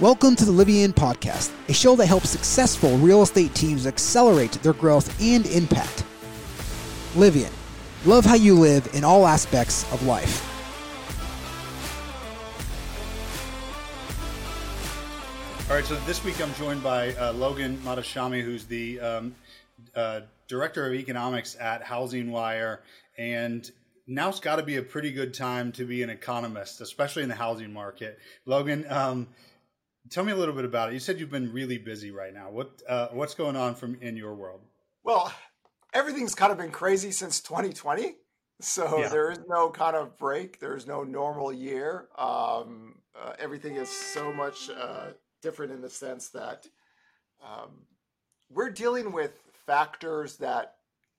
Welcome to the Livian Podcast, a show that helps successful real estate teams accelerate their growth and impact. Livian, love how you live in all aspects of life. All right, so this week I'm joined by uh, Logan Mohtashami, who's the um, uh, director of economics at Housing Wire, and now's got to be a pretty good time to be an economist, especially in the housing market. Logan, um, Tell me a little bit about it. You said you've been really busy right now. What uh, what's going on from in your world? Well, everything's kind of been crazy since 2020. So yeah. there is no kind of break. There's no normal year. Um, uh, everything is so much uh, different in the sense that um, we're dealing with factors that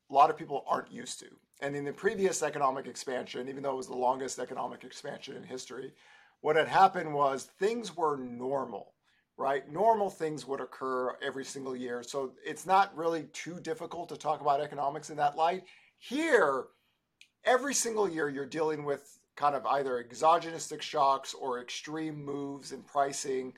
a lot of people aren't used to. And in the previous economic expansion, even though it was the longest economic expansion in history, what had happened was things were normal, right? Normal things would occur every single year. So it's not really too difficult to talk about economics in that light. Here, every single year you're dealing with kind of either exogenous shocks or extreme moves in pricing.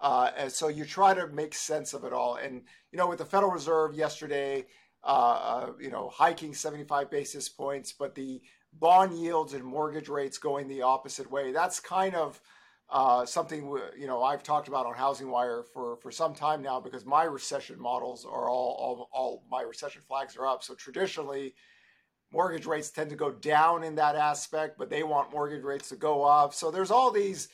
Uh, and so you try to make sense of it all. And, you know, with the Federal Reserve yesterday, uh, uh, you know, hiking 75 basis points, but the bond yields and mortgage rates going the opposite way. That's kind of uh, something you know I've talked about on Housing Wire for for some time now because my recession models are all all, all my recession flags are up. So traditionally, mortgage rates tend to go down in that aspect, but they want mortgage rates to go up. So there's all these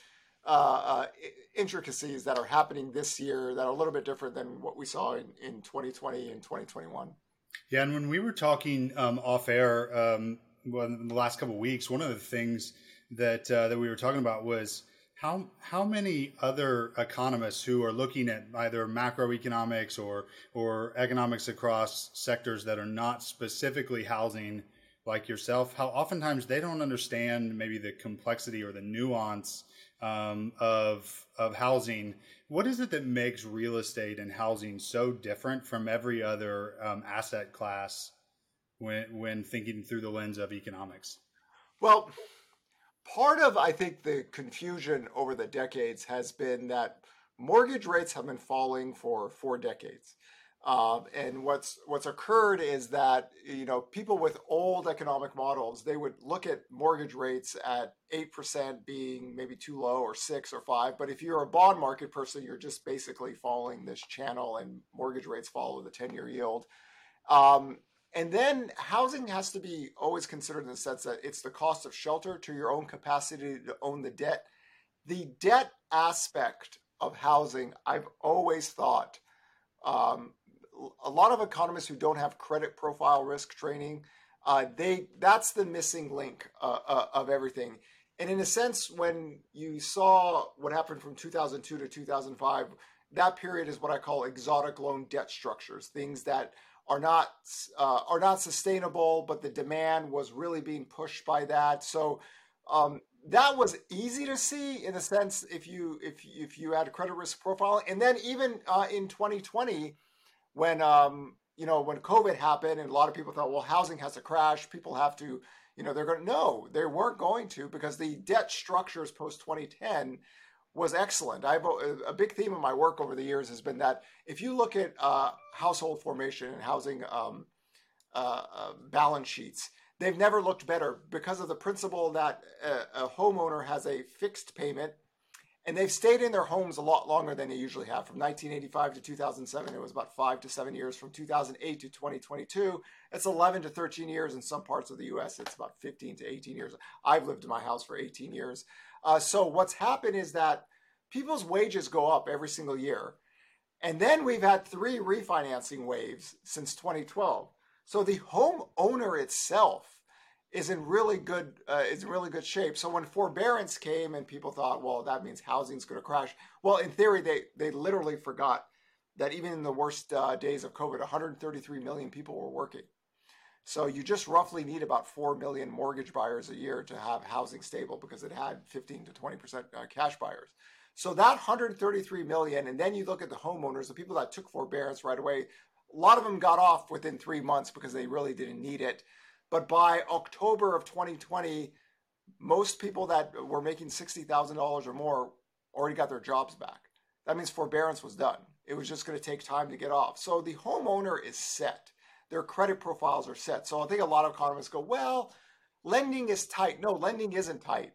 uh, uh, intricacies that are happening this year that are a little bit different than what we saw in, in 2020 and 2021. Yeah, and when we were talking um, off air, um, well, in the last couple of weeks, one of the things that uh, that we were talking about was how how many other economists who are looking at either macroeconomics or or economics across sectors that are not specifically housing like yourself how oftentimes they don't understand maybe the complexity or the nuance um, of of housing. What is it that makes real estate and housing so different from every other um, asset class when when thinking through the lens of economics? Well, part of I think the confusion over the decades has been that mortgage rates have been falling for four decades. Um, and what's what's occurred is that you know people with old economic models they would look at mortgage rates at eight percent being maybe too low or six or five. But if you're a bond market person, you're just basically following this channel, and mortgage rates follow the ten year yield. Um, and then housing has to be always considered in the sense that it's the cost of shelter to your own capacity to own the debt. The debt aspect of housing, I've always thought, um, a lot of economists who don't have credit profile risk training, uh, they that's the missing link uh, uh, of everything. And in a sense, when you saw what happened from 2002 to 2005, that period is what I call exotic loan debt structures, things that are not uh, are not sustainable, but the demand was really being pushed by that. So um, that was easy to see in a sense if you if if you had a credit risk profile, and then even uh, in 2020 when um, you know when COVID happened and a lot of people thought, well, housing has to crash, people have to you know they're going to no, they weren't going to because the debt structures post 2010 was excellent. I have a, big theme of my work over the years has been that if you look at uh, household formation and housing um, uh, uh, balance sheets, they've never looked better because of the principle that a, a, homeowner has a fixed payment and they've stayed in their homes a lot longer than they usually have. From 1985 to 2007, it was about five to seven years. From 2008 to 2022, it's 11 to 13 years. In some parts of the US, it's about 15 to 18 years. I've lived in my house for 18 years. Uh, so what's happened is that people's wages go up every single year. And then we've had three refinancing waves since 2012. So the home owner itself is in really good uh, is in really good shape. So when forbearance came and people thought, well, that means housing's going to crash. Well, in theory, they they literally forgot that even in the worst uh, days of COVID, 133 million people were working. So you just roughly need about 4 million mortgage buyers a year to have housing stable because it had 15 to 20% uh, cash buyers. So that 133 million, and then you look at the homeowners, the people that took forbearance right away, a lot of them got off within three months because they really didn't need it. But by October of 2020, most people that were making $60,000 or more already got their jobs back. that means forbearance was done. It was just going to take time to get off. So the homeowner is set. Their credit profiles are set. So I think a lot of economists go, well, lending is tight. No, lending isn't tight.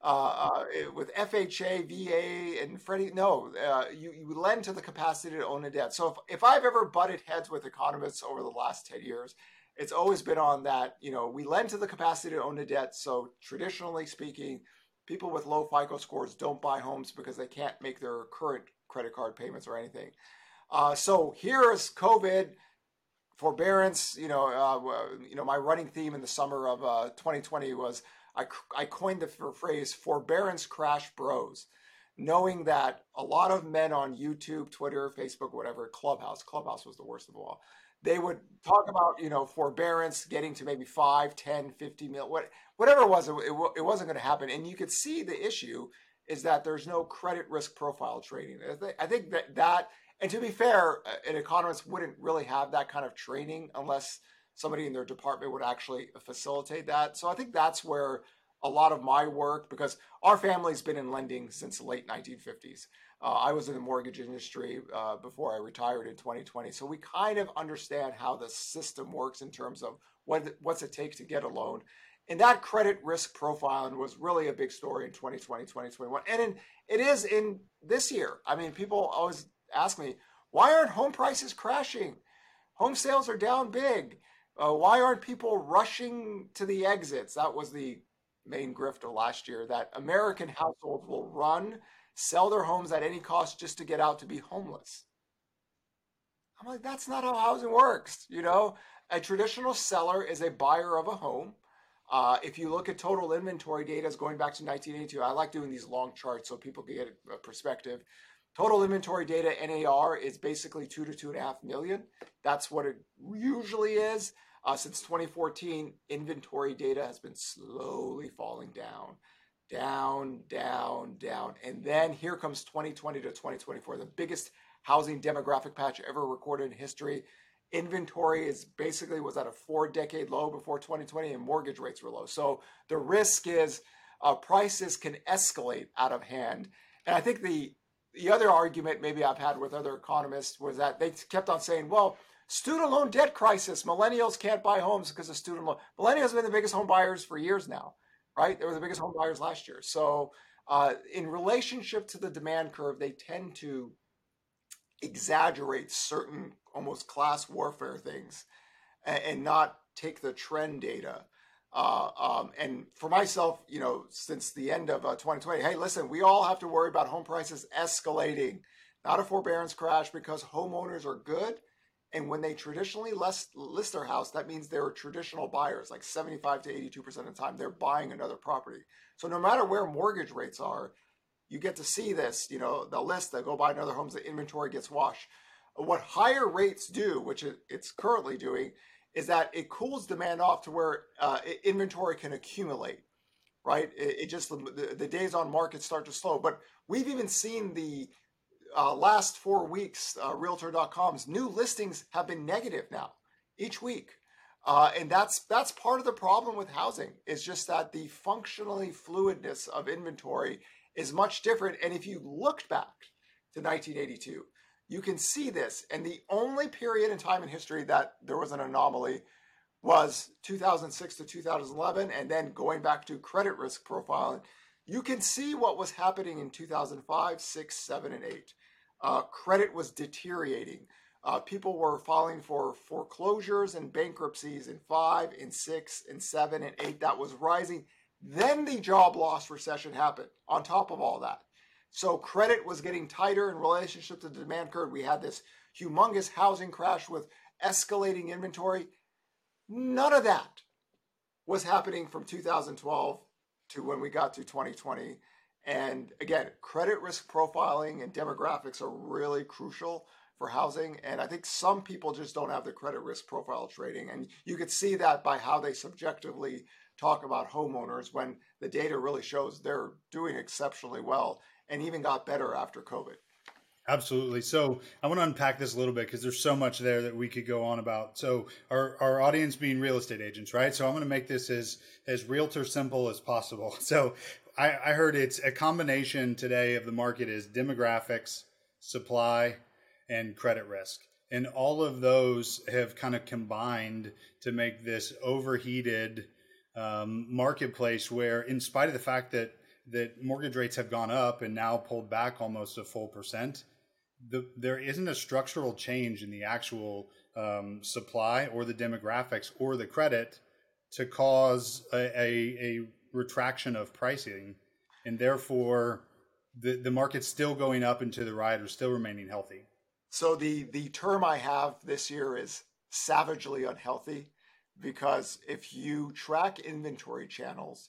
Uh, uh, with FHA, VA, and Freddie, no, uh, you, you lend to the capacity to own a debt. So if, if I've ever butted heads with economists over the last 10 years, it's always been on that, you know, we lend to the capacity to own a debt. So traditionally speaking, people with low FICO scores don't buy homes because they can't make their current credit card payments or anything. Uh, so here's COVID forbearance. You know, uh, you know, my running theme in the summer of 2020 uh, was I, I coined the phrase forbearance crash bros, knowing that a lot of men on YouTube, Twitter, Facebook, whatever, Clubhouse, Clubhouse was the worst of all. They would talk about, you know, forbearance getting to maybe 5, 10, 50 mil, what, whatever it was, it, it, it wasn't going to happen. And you could see the issue is that there's no credit risk profile trading. I think that that, and to be fair, an economist wouldn't really have that kind of training unless somebody in their department would actually facilitate that. So I think that's where a lot of my work, because our family's been in lending since the late 1950s. Uh, I was in the mortgage industry uh, before I retired in 2020. So we kind of understand how the system works in terms of what what's it take to get a loan. And that credit risk profiling was really a big story in 2020, 2021. And in, it is in this year. I mean, people always ask me, why aren't home prices crashing? Home sales are down big. Uh, why aren't people rushing to the exits? That was the main grift of last year that American households will run, sell their homes at any cost just to get out to be homeless. I'm like, that's not how housing works. You know, a traditional seller is a buyer of a home. Uh, if you look at total inventory data, going back to 1982, I like doing these long charts so people can get a perspective. Total inventory data NAR is basically two to two and a half million. That's what it usually is. Uh, since 2014, inventory data has been slowly falling down, down, down, down. And then here comes 2020 to 2024, the biggest housing demographic patch ever recorded in history. Inventory is basically was at a four decade low before 2020, and mortgage rates were low. So the risk is uh, prices can escalate out of hand. And I think the the other argument maybe I've had with other economists was that they kept on saying, well, Student loan debt crisis. Millennials can't buy homes because of student loan. Millennials have been the biggest home buyers for years now, right? They were the biggest home buyers last year. So, uh, in relationship to the demand curve, they tend to exaggerate certain almost class warfare things and, and not take the trend data. Uh, um, and for myself, you know, since the end of uh, 2020, hey, listen, we all have to worry about home prices escalating, not a forbearance crash because homeowners are good and when they traditionally list, list their house, that means they're traditional buyers, like 75 to 82% of the time, they're buying another property. So no matter where mortgage rates are, you get to see this, you know, the list that go buy another home, the inventory gets washed. What higher rates do, which it's currently doing, is that it cools demand off to where uh, inventory can accumulate, right? It, it just, the, the days on market start to slow. But we've even seen the uh, last four weeks, uh, Realtor.com's new listings have been negative now each week. Uh, and that's that's part of the problem with housing. Is just that the functionally fluidness of inventory is much different. And if you looked back to 1982, you can see this. And the only period in time in history that there was an anomaly was 2006 to 2011, and then going back to credit risk profiling. You can see what was happening in 2005, 6, 7, and 8 uh, credit was deteriorating. Uh, people were filing for foreclosures and bankruptcies in five, in six, in seven, and eight. That was rising. Then the job loss recession happened on top of all that. So credit was getting tighter in relationship to the demand curve. We had this humongous housing crash with escalating inventory. None of that was happening from 2012 to when we got to 2020 and again, credit risk profiling and demographics are really crucial for housing. And I think some people just don't have the credit risk profile trading. And you could see that by how they subjectively talk about homeowners when the data really shows they're doing exceptionally well and even got better after COVID. Absolutely. So I want to unpack this a little bit because there's so much there that we could go on about. So our, our audience being real estate agents, right? So I'm going to make this as as realtor simple as possible. So I, I heard it's a combination today of the market is demographics, supply, and credit risk. And all of those have kind of combined to make this overheated um, marketplace where, in spite of the fact that that mortgage rates have gone up and now pulled back almost a full percent, the, there isn't a structural change in the actual um, supply or the demographics or the credit to cause a, a, a retraction of pricing, and therefore the the market's still going up and to the right or still remaining healthy. So the the term I have this year is savagely unhealthy because if you track inventory channels,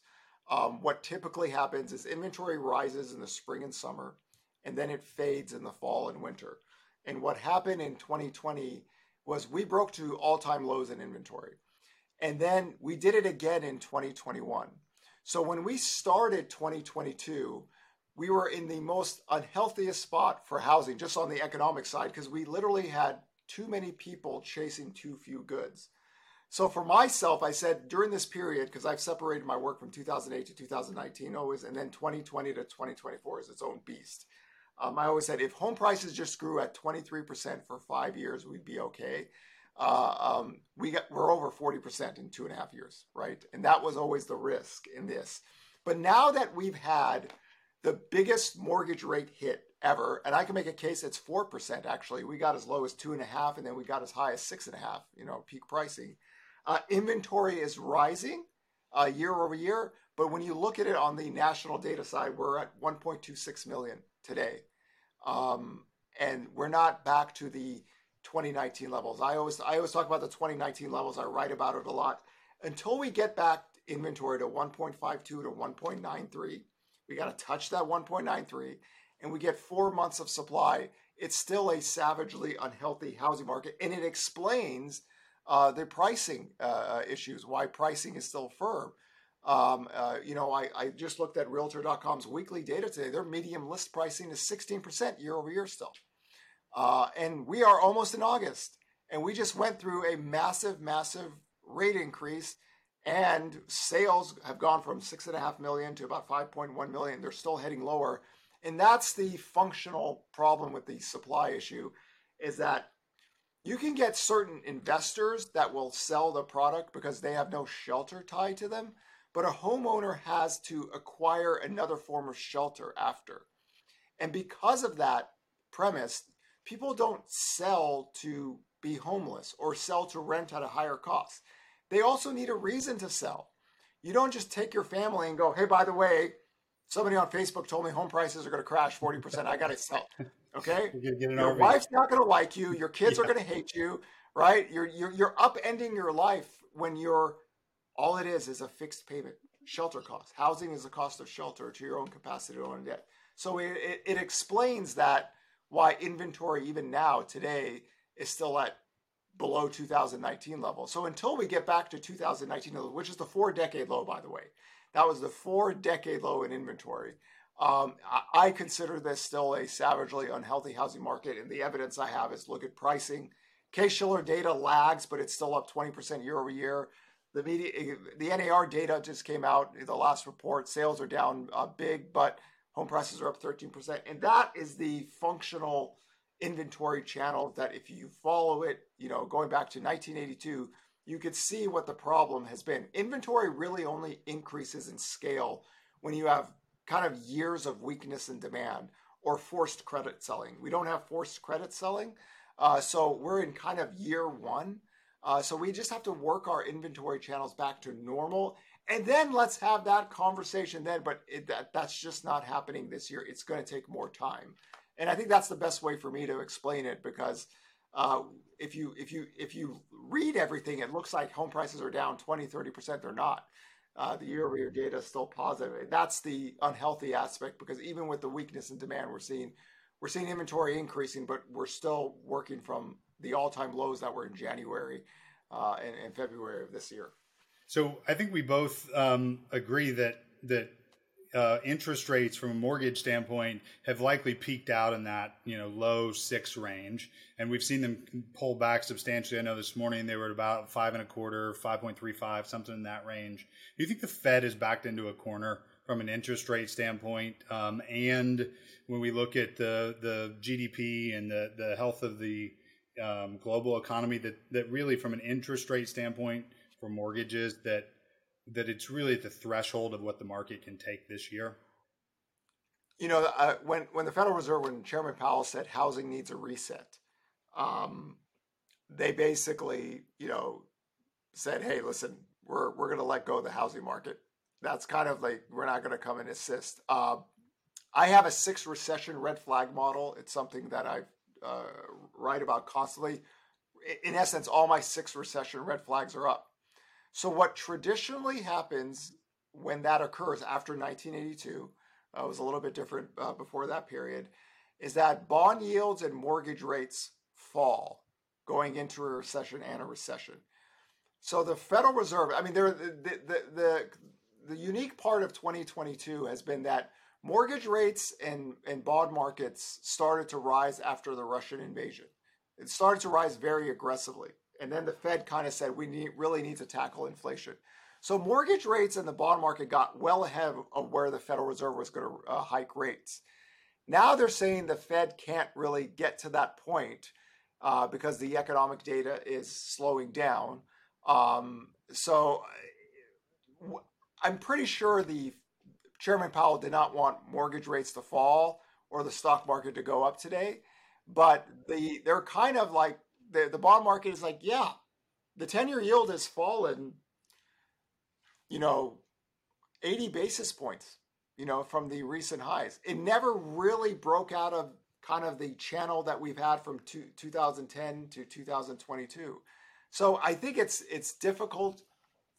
um, what typically happens is inventory rises in the spring and summer, and then it fades in the fall and winter. And what happened in 2020 was we broke to all time lows in inventory. And then we did it again in 2021. So when we started 2022, we were in the most unhealthiest spot for housing, just on the economic side, because we literally had too many people chasing too few goods. So for myself, I said during this period, because I've separated my work from 2008 to 2019 always, and then 2020 to 2024 is its own beast. Um, I always said if home prices just grew at 23% for five years, we'd be okay. Uh, um, we got we're over 40% in two and a half years, right? And that was always the risk in this. But now that we've had the biggest mortgage rate hit ever, and I can make a case it's four percent actually. We got as low as two and a half, and then we got as high as six and a half. You know, peak pricing. Uh, inventory is rising uh, year over year, but when you look at it on the national data side, we're at 1.26 million today, um, and we're not back to the 2019 levels. I always I always talk about the 2019 levels. I write about it a lot. Until we get back inventory to 1.52 to 1.93, we got to touch that 1.93, and we get four months of supply. It's still a savagely unhealthy housing market, and it explains uh, the pricing uh, uh issues. Why pricing is still firm. Um, uh, you know, I, I just looked at Realtor.com's weekly data today. Their medium list pricing is 16% year over year still. Uh, and we are almost in August. And we just went through a massive, massive rate increase. And sales have gone from six and a half million to about 5.1 million. They're still heading lower. And that's the functional problem with the supply issue is that you can get certain investors that will sell the product because they have no shelter tied to them. But a homeowner has to acquire another form of shelter after. And because of that premise, people don't sell to be homeless or sell to rent at a higher cost. They also need a reason to sell. You don't just take your family and go, hey, by the way, somebody on Facebook told me home prices are going to crash 40%. I got to sell. Okay. your wife's not going to like you. Your kids yeah. are going to hate you, right? You're, you're, you're upending your life when you're, all it is is a fixed payment, shelter cost. Housing is the cost of shelter to your own capacity to own debt. So it, it, it explains that why inventory even now today is still at below 2019 level. So until we get back to 2019 level, which is the four decade low, by the way, that was the four decade low in inventory. Um, I consider this still a savagely unhealthy housing market, and the evidence I have is look at pricing. Case-Shiller data lags, but it's still up 20% year over year. The media, the NAR data just came out. The last report, sales are down uh, big, but home prices are up 13%. And that is the functional inventory channel that if you follow it, you know, going back to 1982, you could see what the problem has been. Inventory really only increases in scale when you have kind of years of weakness in demand or forced credit selling. We don't have forced credit selling. Uh, so we're in kind of year one. Uh, so we just have to work our inventory channels back to normal and then let's have that conversation then but it, that, that's just not happening this year it's going to take more time and i think that's the best way for me to explain it because uh, if you if you if you read everything it looks like home prices are down 20 30% they're not uh, the year over year data is still positive. That's the unhealthy aspect because even with the weakness in demand we're seeing we're seeing inventory increasing but we're still working from the all-time lows that were in january uh, and, and february of this year. So I think we both um, agree that that uh, interest rates from a mortgage standpoint have likely peaked out in that you know low six range, and we've seen them pull back substantially. I know this morning they were at about five and a quarter, five point three five, something in that range. Do you think the Fed is backed into a corner from an interest rate standpoint, um, and when we look at the the GDP and the the health of the um, global economy, that that really from an interest rate standpoint for mortgages, that that it's really at the threshold of what the market can take this year. You know, uh, when when the Federal Reserve, when Chairman Powell said housing needs a reset, um, they basically, you know, said, "Hey, listen, we're we're going to let go of the housing market." That's kind of like we're not going to come and assist. Uh, I have a six recession red flag model. It's something that I uh, write about constantly. In essence, all my six recession red flags are up. So, what traditionally happens when that occurs after 1982 uh, was a little bit different uh, before that period is that bond yields and mortgage rates fall going into a recession and a recession. So the Federal Reserve, I mean, the, the the the unique part of 2022 has been that mortgage rates and and bond markets started to rise after the Russian invasion. It started to rise very aggressively, and then the Fed kind of said we need, really need to tackle inflation. So mortgage rates and the bond market got well ahead of where the Federal Reserve was going to uh, hike rates. Now they're saying the Fed can't really get to that point uh, because the economic data is slowing down. Um, so I'm pretty sure the Chairman Powell did not want mortgage rates to fall or the stock market to go up today, but the they're kind of like the the bond market is like, yeah, the 10-year yield has fallen, you know, 80 basis points, you know, from the recent highs. It never really broke out of kind of the channel that we've had from two, 2010 to 2022. So I think it's it's difficult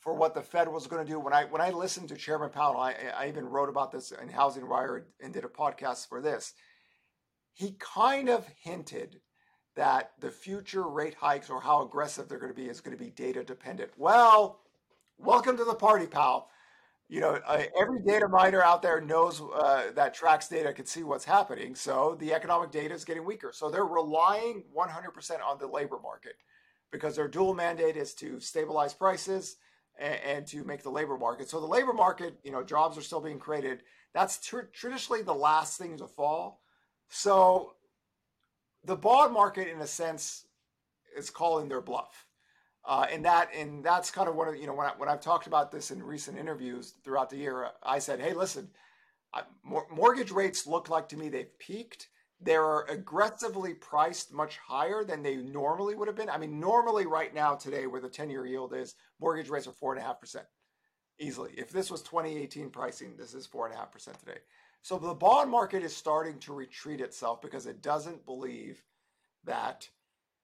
for what the Fed was going to do. When I when I listened to Chairman Powell, I, I even wrote about this in Housing Wire and did a podcast for this. He kind of hinted that the future rate hikes or how aggressive they're going to be is going to be data dependent. Well, welcome to the party, pal. You know, every data miner out there knows uh, that tracks data can see what's happening. So the economic data is getting weaker. So they're relying 100% on the labor market because their dual mandate is to stabilize prices and, and to make the labor market. So the labor market, you know, jobs are still being created. That's tr- traditionally the last thing to fall. So the bond market, in a sense, is calling their bluff. Uh, and that and that's kind of one of you know when, I, when I've talked about this in recent interviews throughout the year, I said, hey, listen, I, mortgage rates look like to me they've peaked they're aggressively priced much higher than they normally would have been. I mean, normally right now today, where the 10 year yield is, mortgage rates are 4.5% easily. If this was 2018 pricing, this is 4.5% today. So the bond market is starting to retreat itself because it doesn't believe that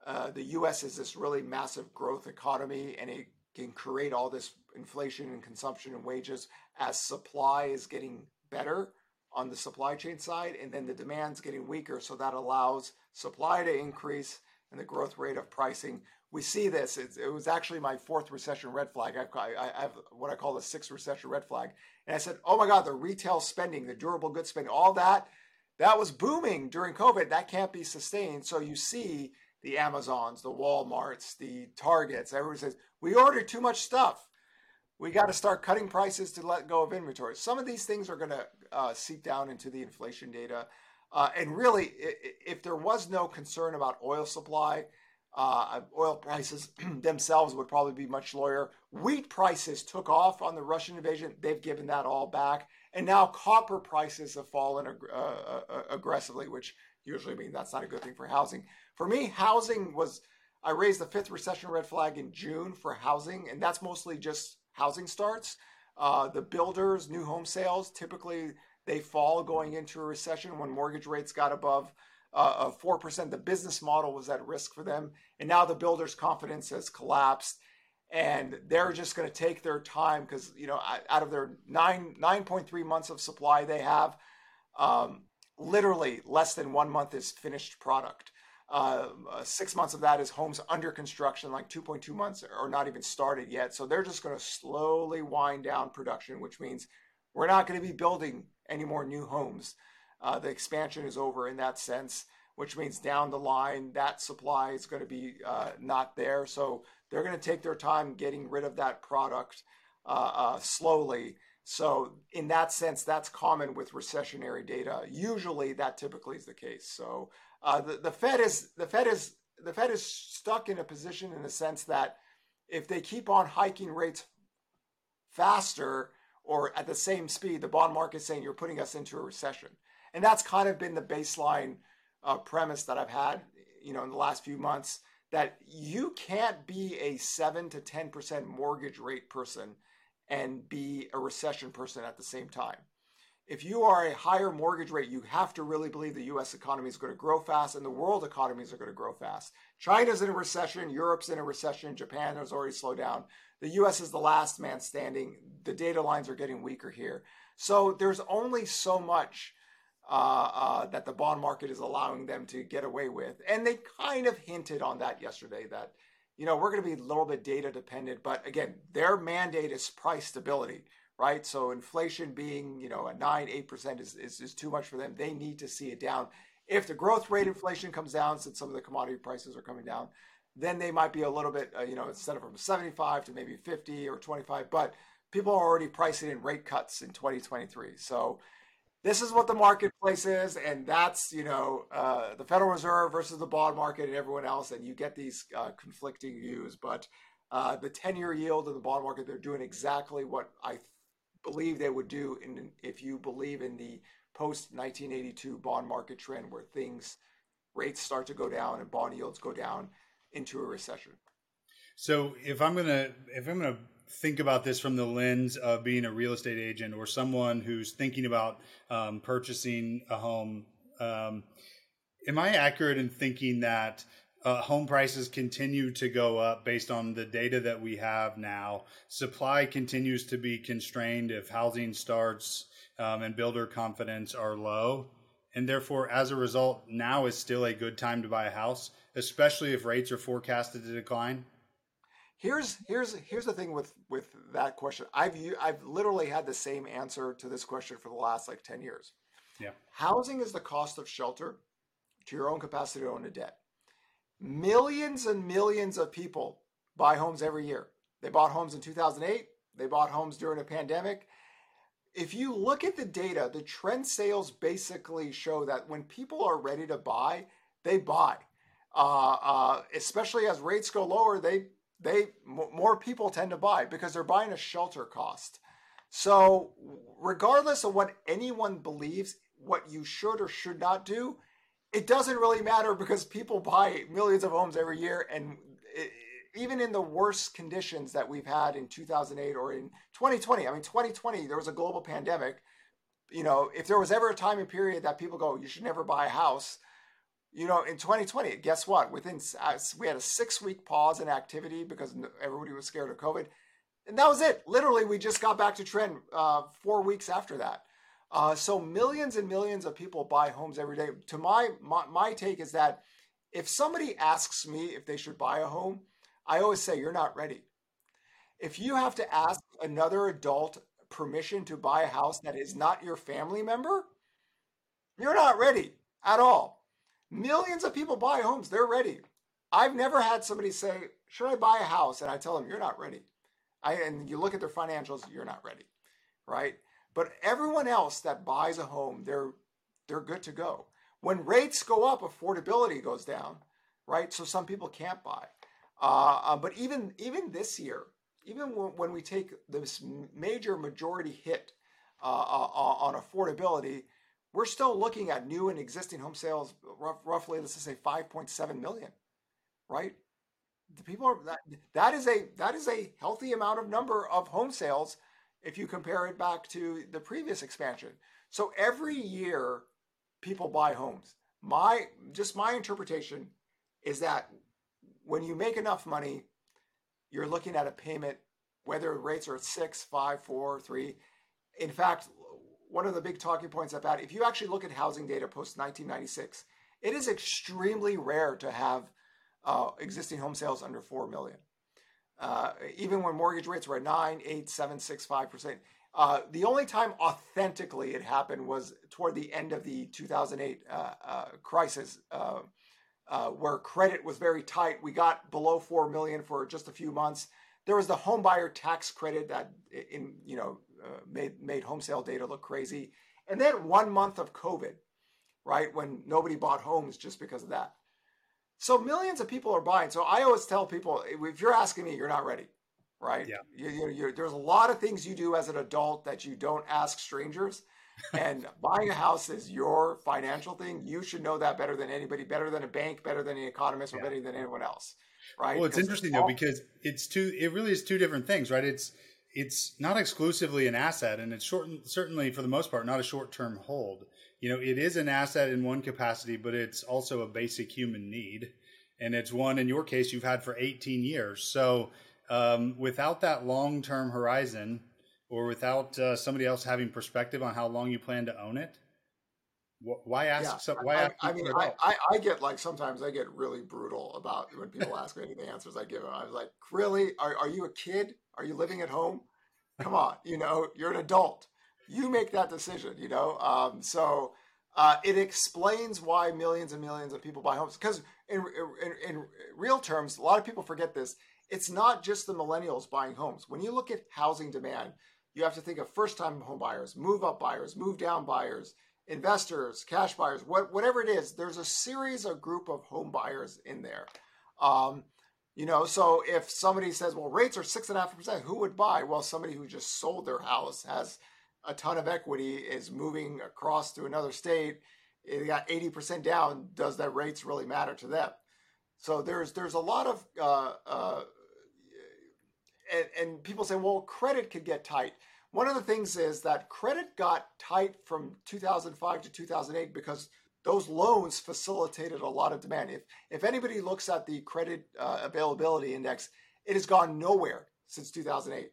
uh, the US is this really massive growth economy and it can create all this inflation and consumption and wages as supply is getting better on the supply chain side, and then the demand's getting weaker, so that allows supply to increase and the growth rate of pricing. We see this. It's, it was actually my fourth recession red flag. I, I, I have what I call the sixth recession red flag, and I said, "Oh my God, the retail spending, the durable goods spending, all that." That was booming during COVID. That can't be sustained. So you see the Amazons, the Walmarts, the Targets. Everyone says, we ordered too much stuff we got to start cutting prices to let go of inventory. Some of these things are going to uh, seep down into the inflation data. Uh, and really, if there was no concern about oil supply, uh, oil prices themselves would probably be much lower. Wheat prices took off on the Russian invasion. They've given that all back. And now copper prices have fallen ag- uh, uh, aggressively, which usually means that's not a good thing for housing. For me, housing was, I raised the fifth recession red flag in June for housing, and that's mostly just housing starts. Uh, the builders, new home sales, typically they fall going into a recession when mortgage rates got above uh, 4%. The business model was at risk for them. And now the builders' confidence has collapsed. And they're just going to take their time because, you know, out of their nine, 9.3 months of supply they have, um, literally less than one month is finished product. Uh, uh, six months of that is homes under construction, like 2.2 months are not even started yet. So they're just going to slowly wind down production, which means we're not going to be building any more new homes. Uh, the expansion is over in that sense, which means down the line that supply is going to be uh, not there. So they're going to take their time getting rid of that product uh, uh, slowly. So in that sense, that's common with recessionary data. Usually, that typically is the case. So uh, the the Fed is the Fed is the Fed is stuck in a position in the sense that if they keep on hiking rates faster or at the same speed, the bond market is saying you're putting us into a recession, and that's kind of been the baseline uh, premise that I've had, you know, in the last few months. That you can't be a seven to ten percent mortgage rate person and be a recession person at the same time. If you are a higher mortgage rate, you have to really believe the US economy is going to grow fast and the world economies are going to grow fast. China's in a recession, Europe's in a recession, Japan has already slowed down. The US is the last man standing. The data lines are getting weaker here. So there's only so much uh, uh, that the bond market is allowing them to get away with. And they kind of hinted on that yesterday that you know, we're going to be a little bit data dependent, but again, their mandate is price stability, right? So inflation being, you know, a nine, eight percent is, is, is too much for them. They need to see it down. If the growth rate inflation comes down, since some of the commodity prices are coming down, then they might be a little bit, uh, you know, instead of from 75 to maybe 50 or 25, but people are already pricing in rate cuts in 2023. So this is what the marketplace is, and that's you know uh, the Federal Reserve versus the bond market and everyone else, and you get these uh, conflicting views. But uh, the ten-year yield of the bond market, they're doing exactly what I th- believe they would do in, if you believe in the post 1982 bond market trend, where things rates start to go down and bond yields go down into a recession. So if I'm gonna if I'm gonna think about this from the lens of being a real estate agent or someone who's thinking about um, purchasing a home. Um, am I accurate in thinking that uh, home prices continue to go up based on the data that we have now? Supply continues to be constrained if housing starts um, and builder confidence are low. And therefore, as a result, now is still a good time to buy a house, especially if rates are forecasted to decline. Here's here's here's the thing with with that question. I've I've literally had the same answer to this question for the last like 10 years. Yeah. Housing is the cost of shelter to your own capacity to own a debt. Millions and millions of people buy homes every year. They bought homes in 2008, they bought homes during a pandemic. If you look at the data, the trend sales basically show that when people are ready to buy, they buy. Uh, uh, especially as rates go lower, they they more people tend to buy because they're buying a shelter cost. So regardless of what anyone believes, what you should or should not do, it doesn't really matter because people buy millions of homes every year and it, even in the worst conditions that we've had in 2008 or in 2020 i mean 2020 there was a global pandemic you know if there was ever a time and period that people go you should never buy a house you know, in 2020, guess what? Within uh, we had a six week pause in activity because everybody was scared of COVID, and that was it. Literally, we just got back to trend uh, four weeks after that. Uh, so millions and millions of people buy homes every day. To my, my my take is that if somebody asks me if they should buy a home, I always say you're not ready. If you have to ask another adult permission to buy a house that is not your family member, you're not ready at all. Millions of people buy homes. They're ready. I've never had somebody say, Should I buy a house? And I tell them, You're not ready. I, and you look at their financials, you're not ready. Right? But everyone else that buys a home, they're they're good to go. When rates go up, affordability goes down, right? So some people can't buy. Uh, uh, but even even this year, even when, when we take this major majority hit uh, uh on affordability, we're still looking at new and existing home sales rough, roughly let's just say 5.7 million right? The people are that, that is a that is a healthy amount of number of home sales if you compare it back to the previous expansion. So every year people buy homes. My just my interpretation is that when you make enough money you're looking at a payment whether rates are six five four three. In fact one of the big talking points I've had, if you actually look at housing data post 1996, it is extremely rare to have uh, existing home sales under 4 million. Uh, even when mortgage rates were at 9, 8, 7, 6, 5%. Uh, the only time authentically it happened was toward the end of the 2008 uh, uh, crisis, uh, where credit was very tight. We got below 4 million for just a few months. There was the home buyer tax credit that, in you know, uh, made made home sale data look crazy, and then one month of COVID, right when nobody bought homes just because of that. So millions of people are buying. So I always tell people, if you're asking me, you're not ready, right? Yeah. You, you, there's a lot of things you do as an adult that you don't ask strangers. and buying a house is your financial thing. You should know that better than anybody, better than a bank, better than an economist, or yeah. better than anyone else, right? Well, it's interesting all- though because it's two. It really is two different things, right? It's it's not exclusively an asset, and it's short, certainly for the most part not a short term hold you know, it is an asset in one capacity, but it's also a basic human need. And it's one, in your case, you've had for 18 years. So um, without that long term horizon, or without uh, somebody else having perspective on how long you plan to own it, why ask? Yeah, why I, ask I mean, I, I, I, get like sometimes I get really brutal about when people ask me the answers I give them. I was like, really? Are, are you a kid? Are you living at home? Come on, you know, you're an adult you make that decision, you know? Um, so uh, it explains why millions and millions of people buy homes. Because in, in, in real terms, a lot of people forget this. It's not just the millennials buying homes. When you look at housing demand, you have to think of first time home buyers, move up buyers, move down buyers, investors, cash buyers, what, whatever it is, there's a series of group of home buyers in there. Um, you know, so if somebody says, well, rates are six and a half percent, who would buy? Well, somebody who just sold their house has a ton of equity is moving across to another state, it got 80% down, does that rates really matter to them? So there's there's a lot of uh, uh, and, and people say, well, credit could get tight. One of the things is that credit got tight from 2005 to 2008 because those loans facilitated a lot of demand. If if anybody looks at the credit uh, availability index, it has gone nowhere since 2008.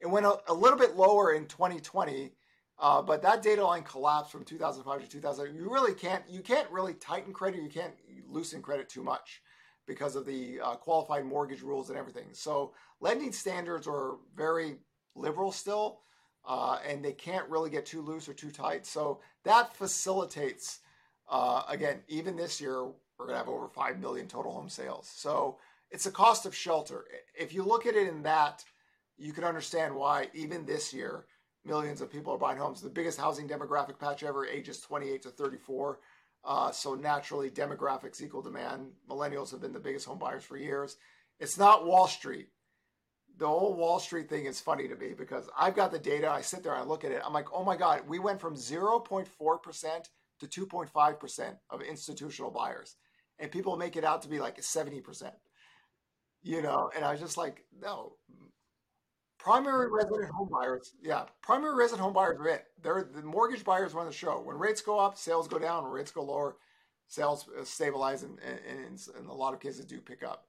It went a, a little bit lower in 2020, uh, but that data line collapsed from 2005 to 2008. You really can't you can't really tighten credit. You can't loosen credit too much because of the uh, qualified mortgage rules and everything. So lending standards are very liberal still, uh, and they can't really get too loose or too tight. So that facilitates. Uh, again, even this year, we're going to have over 5 million total home sales. So it's a cost of shelter. If you look at it in that you can understand why even this year millions of people are buying homes. The biggest housing demographic patch ever, ages 28 to 34. Uh, so naturally, demographics equal demand. Millennials have been the biggest home buyers for years. It's not Wall Street. The whole Wall Street thing is funny to me because I've got the data. I sit there, and I look at it. I'm like, oh my God, we went from 0.4% to 2.5% of institutional buyers. And people make it out to be like 70%. You know, and I was just like, no, Primary resident home buyers, yeah, primary resident home buyers are it. They're the mortgage buyers run the show. When rates go up, sales go down. When rates go lower, sales uh, stabilize and, and, in a lot of cases do pick up.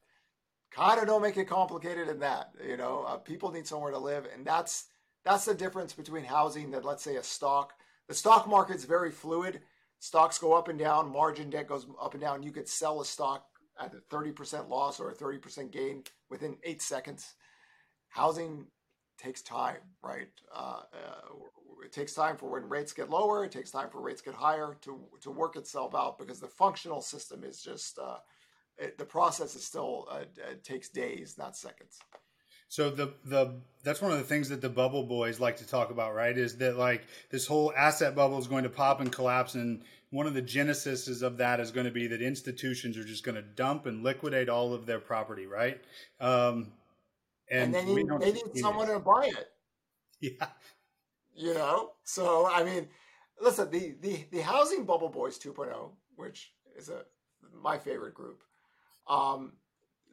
Kind of don't make it complicated in that. You know, uh, people need somewhere to live, and that's that's the difference between housing that let's say a stock. The stock market's very fluid. Stocks go up and down. Margin debt goes up and down. You could sell a stock at a 30% loss or a 30% gain within eight seconds. Housing takes time, right? Uh, uh, it takes time for when rates get lower. It takes time for rates get higher to to work itself out because the functional system is just uh, it, the process is still uh, takes days, not seconds. So the the that's one of the things that the bubble boys like to talk about, right? Is that like this whole asset bubble is going to pop and collapse, and one of the genesis of that is going to be that institutions are just going to dump and liquidate all of their property, right? Um, and, and they need, they need someone it. to buy it. Yeah. You know? So, I mean, listen, the, the, the Housing Bubble Boys 2.0, which is a my favorite group, um,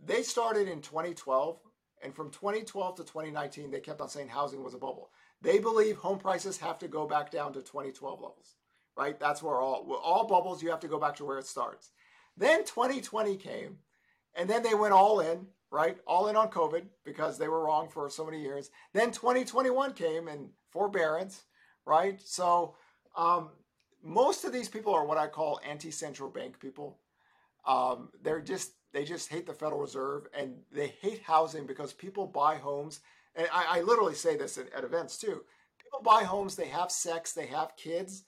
they started in 2012. And from 2012 to 2019, they kept on saying housing was a bubble. They believe home prices have to go back down to 2012 levels, right? That's where all all bubbles you have to go back to where it starts. Then 2020 came, and then they went all in right? All in on COVID because they were wrong for so many years. Then 2021 came and forbearance, right? So um, most of these people are what I call anti-central bank people. Um, they're just they just hate the Federal Reserve and they hate housing because people buy homes. And I, I literally say this at, at events too. People buy homes. They have sex. They have kids.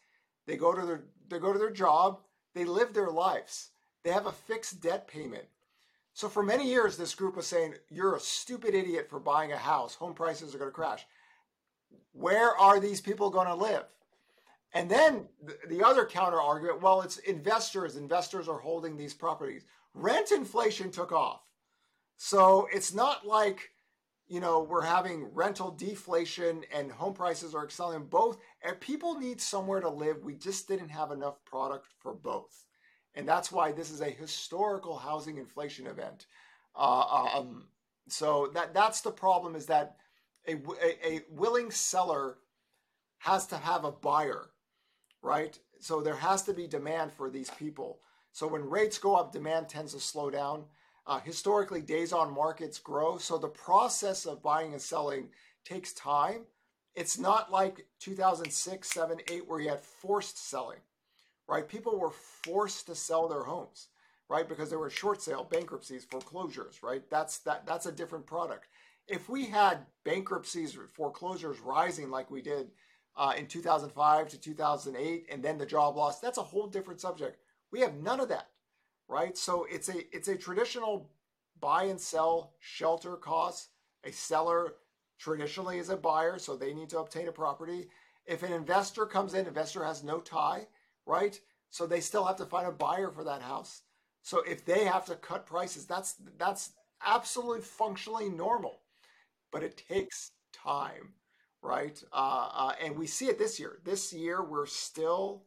They go to their they go to their job. They live their lives. They have a fixed debt payment so for many years, this group was saying, you're a stupid idiot for buying a house. Home prices are going to crash. where are these people going to live? And then the other counter argument well, it's investors. Investors are holding these properties. Rent inflation took off. So it's not like, you know, we're having rental deflation and home prices are excelling both. And people need somewhere to live. We just didn't have enough product for both. And that's why this is a historical housing inflation event. Uh, um, so that that's the problem is that a, a, a willing seller has to have a buyer right? So there has to be demand for these people. So when rates go up, demand tends to slow down. Uh, historically, days on markets grow. So the process of buying and selling takes time. It's not like 2006, 7, 8, where you had forced selling, right? People were forced to sell their homes, right? Because there were short sale, bankruptcies, foreclosures, right? That's that that's a different product. If we had bankruptcies, foreclosures rising like we did uh, in 2005 to 2008, and then the job loss. That's a whole different subject. We have none of that, right? So it's a it's a traditional buy and sell shelter costs. A seller traditionally is a buyer, so they need to obtain a property. If an investor comes in, investor has no tie, right? So they still have to find a buyer for that house. So if they have to cut prices, that's that's absolutely functionally normal, but it takes time right? Uh, uh, and we see it this year. This year, we're still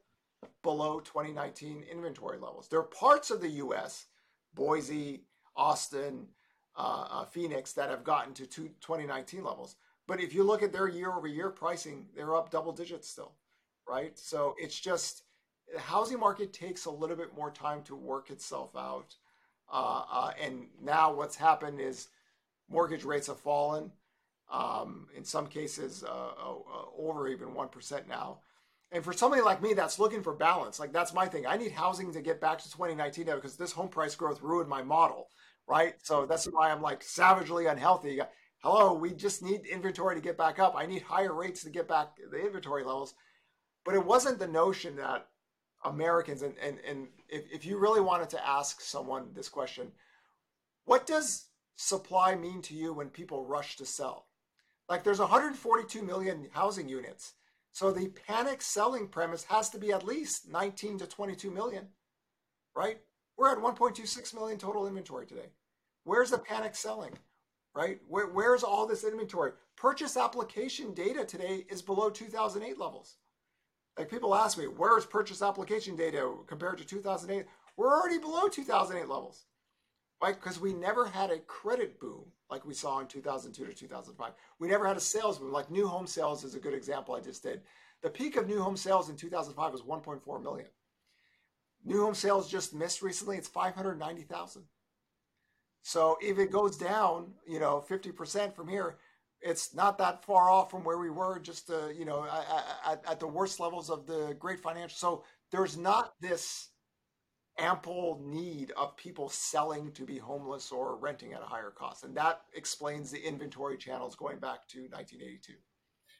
below 2019 inventory levels. There are parts of the U.S., Boise, Austin, uh, uh, Phoenix, that have gotten to 2019 levels. But if you look at their year over year pricing, they're up double digits still, right? So it's just the housing market takes a little bit more time to work itself out. Uh, uh, and now what's happened is mortgage rates have fallen um, in some cases uh, uh over even 1% now. And for somebody like me that's looking for balance, like that's my thing. I need housing to get back to 2019 now because this home price growth ruined my model, right? So that's why I'm like savagely unhealthy. Hello, we just need inventory to get back up. I need higher rates to get back the inventory levels. But it wasn't the notion that Americans, and, and, and if, if you really wanted to ask someone this question, what does supply mean to you when people rush to sell? Like there's 142 million housing units. So the panic selling premise has to be at least 19 to 22 million, right? We're at 1.26 million total inventory today. Where's the panic selling, right? Where, where's all this inventory? Purchase application data today is below 2008 levels. Like people ask me, where's purchase application data compared to 2008? We're already below 2008 levels right? Because we never had a credit boom like we saw in 2002 to 2005. We never had a sales boom. Like new home sales is a good example I just did. The peak of new home sales in 2005 was 1.4 million. New home sales just missed recently. It's 590,000. So if it goes down, you know, 50% from here, it's not that far off from where we were just, uh, you know, at, at the worst levels of the great financial. So there's not this ample need of people selling to be homeless or renting at a higher cost. And that explains the inventory channels going back to 1982.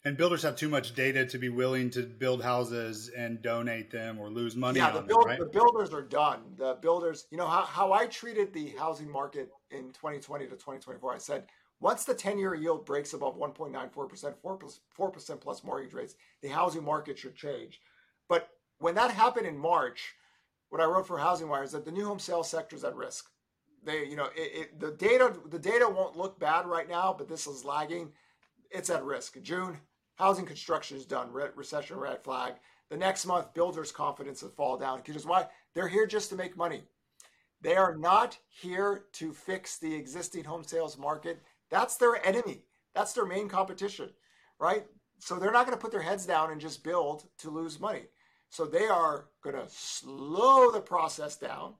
And builders have too much data to be willing to build houses and donate them or lose money yeah, the, build, them, right? the builders are done. The builders, you know, how, how I treated the housing market in 2020 to 2024, I said, once the 10 year yield breaks above 1.94%, 4, 4% plus mortgage rates, the housing market should change. But when that happened in March, what I wrote for HousingWire is that the new home sales sector is at risk. They, you know, it, it, the data the data won't look bad right now, but this is lagging. It's at risk. June, housing construction is done. Re- recession red flag. The next month, builders' confidence will fall down because why? They're here just to make money. They are not here to fix the existing home sales market. That's their enemy. That's their main competition, right? So they're not going to put their heads down and just build to lose money. So they are going to slow the process down.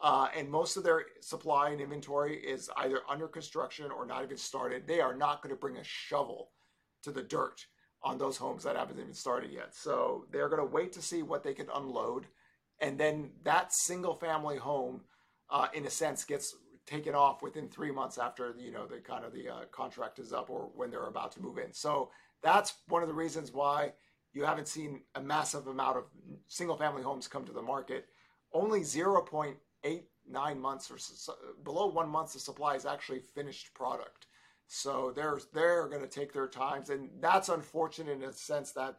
Uh, and most of their supply and inventory is either under construction or not even started. They are not going to bring a shovel to the dirt on those homes that haven't even started yet. So they're going to wait to see what they can unload. And then that single family home, uh, in a sense, gets taken off within three months after you know the kind of the uh, contract is up or when they're about to move in. So that's one of the reasons why you haven't seen a massive amount of single family homes come to the market. Only 0.89 months or so, below one month of supply is actually finished product. So they're they're going to take their times, and that's unfortunate in a sense that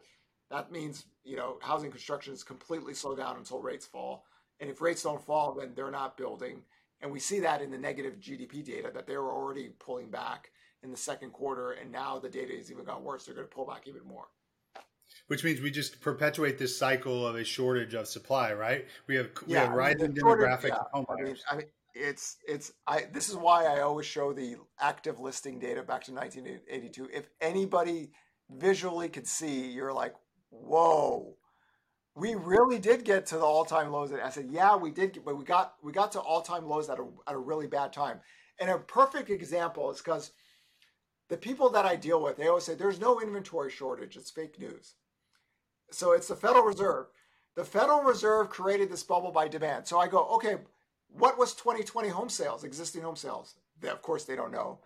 that means you know housing construction is completely slow down until rates fall, and if rates don't fall, then they're not building, and we see that in the negative GDP data that they were already pulling back in the second quarter, and now the data has even got worse. They're going to pull back even more which means we just perpetuate this cycle of a shortage of supply, right? We have we yeah, have rising I mean, demographic yeah, home I mean, it's it's I this is why I always show the active listing data back to 1982. If anybody visually could see, you're like, whoa, we really did get to the all-time lows. And I said, yeah, we did, but we got we got to all-time lows at a at a really bad time. And a perfect example is because the people that I deal with, they always say there's no inventory shortage. It's fake news. So it's the Federal Reserve. The Federal Reserve created this bubble by demand. So I go, okay, what was 2020 home sales, existing home sales? They, of course, they don't know.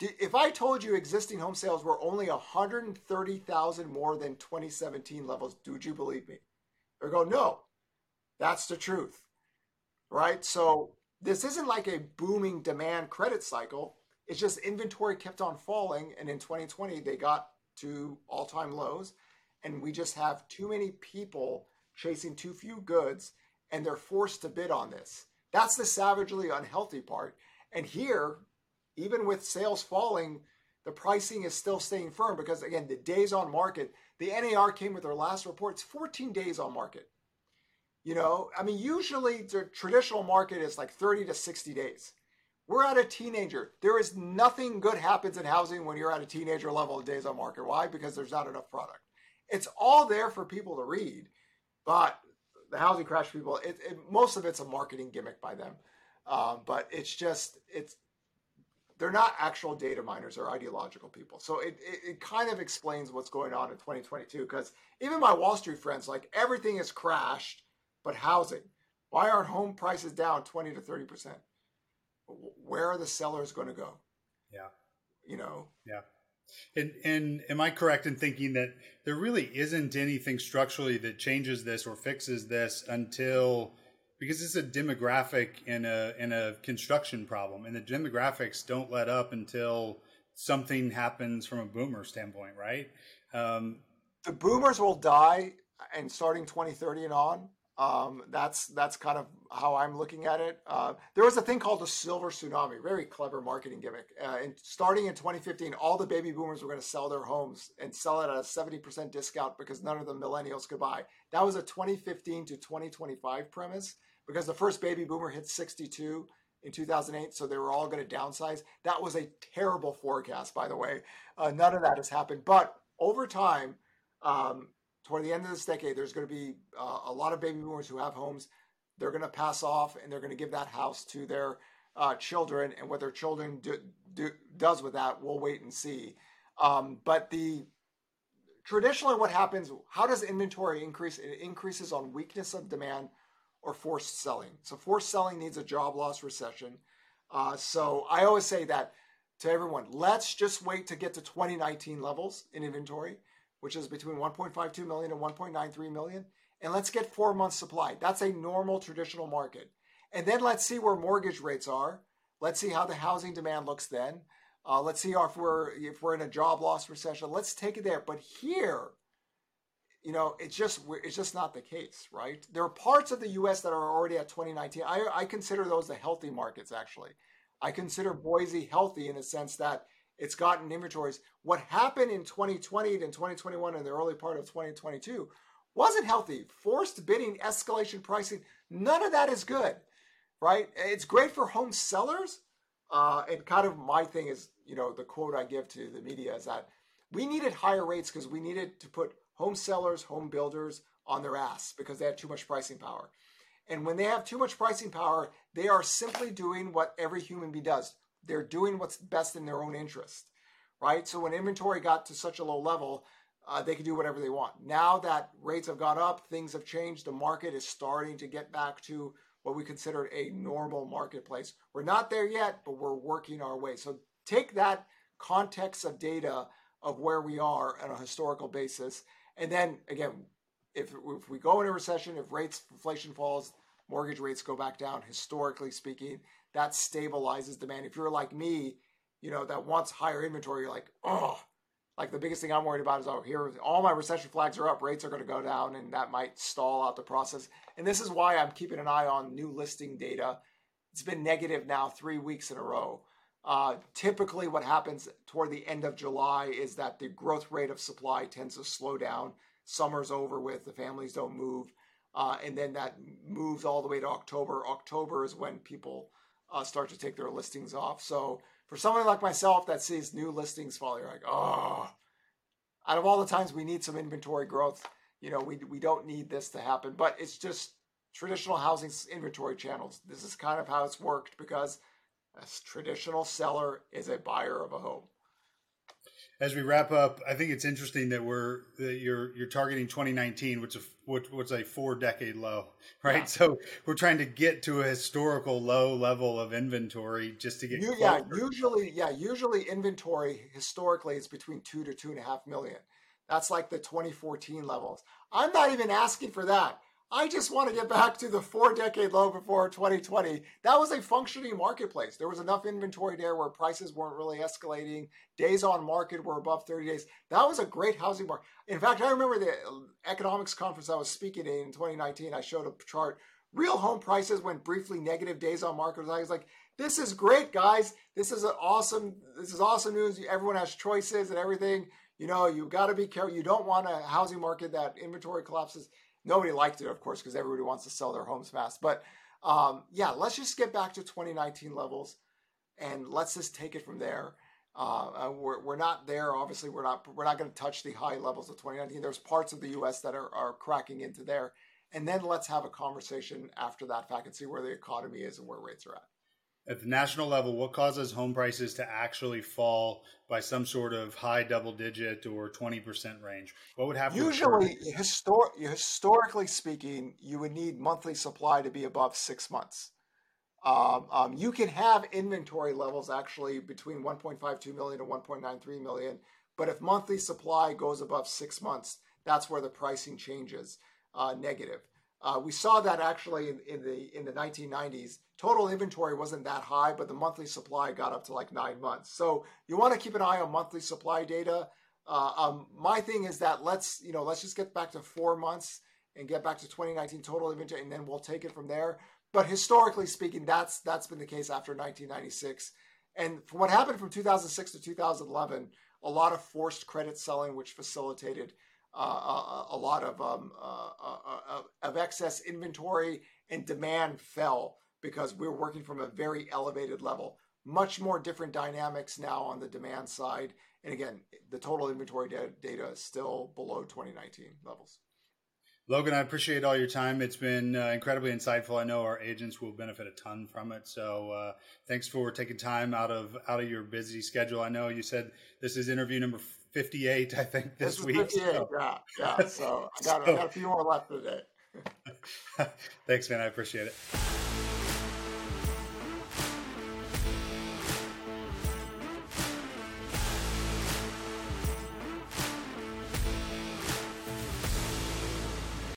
If I told you existing home sales were only 130,000 more than 2017 levels, would you believe me? Or go, no, that's the truth, right? So this isn't like a booming demand credit cycle. It's just inventory kept on falling. And in 2020, they got to all time lows. And we just have too many people chasing too few goods, and they're forced to bid on this. That's the savagely unhealthy part. And here, even with sales falling, the pricing is still staying firm because, again, the days on market, the NAR came with their last report, it's 14 days on market. You know, I mean, usually the traditional market is like 30 to 60 days. We're at a teenager. There is nothing good happens in housing when you're at a teenager level of days on market. Why? Because there's not enough product. It's all there for people to read, but the housing crash people, it, it, most of it's a marketing gimmick by them. Um, but it's just it's they're not actual data miners or ideological people. So it, it, it kind of explains what's going on in 2022 because even my Wall Street friends, like everything has crashed, but housing. Why aren't home prices down 20 to 30 percent? Where are the sellers going to go? Yeah, you know. Yeah. And, and am I correct in thinking that there really isn't anything structurally that changes this or fixes this until because it's a demographic and a and a construction problem, and the demographics don't let up until something happens from a boomer standpoint, right? Um, the boomers will die, and starting 2030 and on, um, that's that's kind of how I'm looking at it. Uh, there was a thing called the silver tsunami, very clever marketing gimmick. Uh, and starting in 2015, all the baby boomers were going to sell their homes and sell it at a 70% discount because none of the millennials could buy. That was a 2015 to 2025 premise because the first baby boomer hit 62 in 2008, so they were all going to downsize. That was a terrible forecast, by the way. Uh, none of that has happened, but over time. Um, toward the end of this decade, there's going to be uh, a lot of baby boomers who have homes. They're going to pass off and they're going to give that house to their uh, children. And what their children do, do, does with that, we'll wait and see. Um, but the traditionally, what happens? How does inventory increase? It increases on weakness of demand or forced selling. So forced selling needs a job loss recession. Uh, so I always say that to everyone. Let's just wait to get to 2019 levels in inventory which is between 1.52 million and 1.93 million. And let's get four months supply. That's a normal traditional market. And then let's see where mortgage rates are. Let's see how the housing demand looks then. Uh, let's see if we're if we're in a job loss recession. Let's take it there. But here, you know, it's just it's just not the case, right? There are parts of the U.S. that are already at 2019. I, I consider those the healthy markets. Actually, I consider Boise healthy in the sense that it's gotten inventories. What happened in 2020 and 2021 and the early part of 2022 wasn't healthy. Forced bidding, escalation pricing, none of that is good, right? It's great for home sellers. Uh, and kind of my thing is, you know, the quote I give to the media is that we needed higher rates because we needed to put home sellers, home builders on their ass because they had too much pricing power. And when they have too much pricing power, they are simply doing what every human being does they're doing what's best in their own interest, right? So when inventory got to such a low level, uh, they can do whatever they want. Now that rates have gone up, things have changed. The market is starting to get back to what we consider a normal marketplace. We're not there yet, but we're working our way. So take that context of data of where we are on a historical basis. And then again, if, if we go into recession, if rates, inflation falls, mortgage rates go back down, historically speaking, that stabilizes demand. If you're like me, you know, that wants higher inventory, you're like, oh, like the biggest thing I'm worried about is oh here all my recession flags are up, rates are going to go down, and that might stall out the process. And this is why I'm keeping an eye on new listing data. It's been negative now three weeks in a row. Uh, typically, what happens toward the end of July is that the growth rate of supply tends to slow down. Summer's over with, the families don't move, uh, and then that moves all the way to October. October is when people uh, start to take their listings off. So for someone like myself that sees new listings fall, you're like, oh, out of all the times we need some inventory growth, you know, we, we don't need this to happen, but it's just traditional housing inventory channels. This is kind of how it's worked because a traditional seller is a buyer of a home as we wrap up, I think it's interesting that we're that you're you're targeting 2019, which is which was a four decade low, right? Yeah. So we're trying to get to a historical low level of inventory just to get. You, yeah, usually, yeah, usually inventory historically is between two to two and a half million. That's like the 2014 levels. I'm not even asking for that. I just want to get back to the four decade low before 2020. That was a functioning marketplace. There was enough inventory there where prices weren't really escalating. Days on market were above 30 days. That was a great housing market. In fact, I remember the uh, economics conference I was speaking in in 2019. I showed a chart. Real home prices went briefly negative days on market. I was like, this is great, guys. This is an awesome, this is awesome news. Everyone has choices and everything. You know, you got to be careful. You don't want a housing market that inventory collapses Nobody liked it, of course, because everybody wants to sell their homes fast. But um, yeah, let's just get back to 2019 levels and let's just take it from there. Uh, we're, we're not there. Obviously, we're not we're not going to touch the high levels of 2019. There's parts of the U.S. that are, are cracking into there, and then let's have a conversation after that fact and see where the economy is and where rates are at at the national level, what causes home prices to actually fall by some sort of high double digit or 20% range? What would happen? Usually, histor- historically speaking, you would need monthly supply to be above six months. Um, um, you can have inventory levels actually between 1.52 million and 1.93 million, but if monthly supply goes above six months, that's where the pricing changes uh, negative. Uh, we saw that actually in, in, the in the 1990s. Total inventory wasn't that high, but the monthly supply got up to like nine months. So you want to keep an eye on monthly supply data. Uh, um, my thing is that let's you know let's just get back to four months and get back to 2019 total inventory, and then we'll take it from there. But historically speaking, that's that's been the case after 1996. And from what happened from 2006 to 2011, a lot of forced credit selling, which facilitated uh, a, lot of um, uh, uh, of excess inventory and demand fell because we are working from a very elevated level. Much more different dynamics now on the demand side, and again, the total inventory data, data is still below 2019 levels. Logan, I appreciate all your time. It's been uh, incredibly insightful. I know our agents will benefit a ton from it. So, uh, thanks for taking time out of out of your busy schedule. I know you said this is interview number 58, I think, this, this week. 58, so. yeah, yeah. So I got, so, I got a few more left today. Thanks, man. I appreciate it.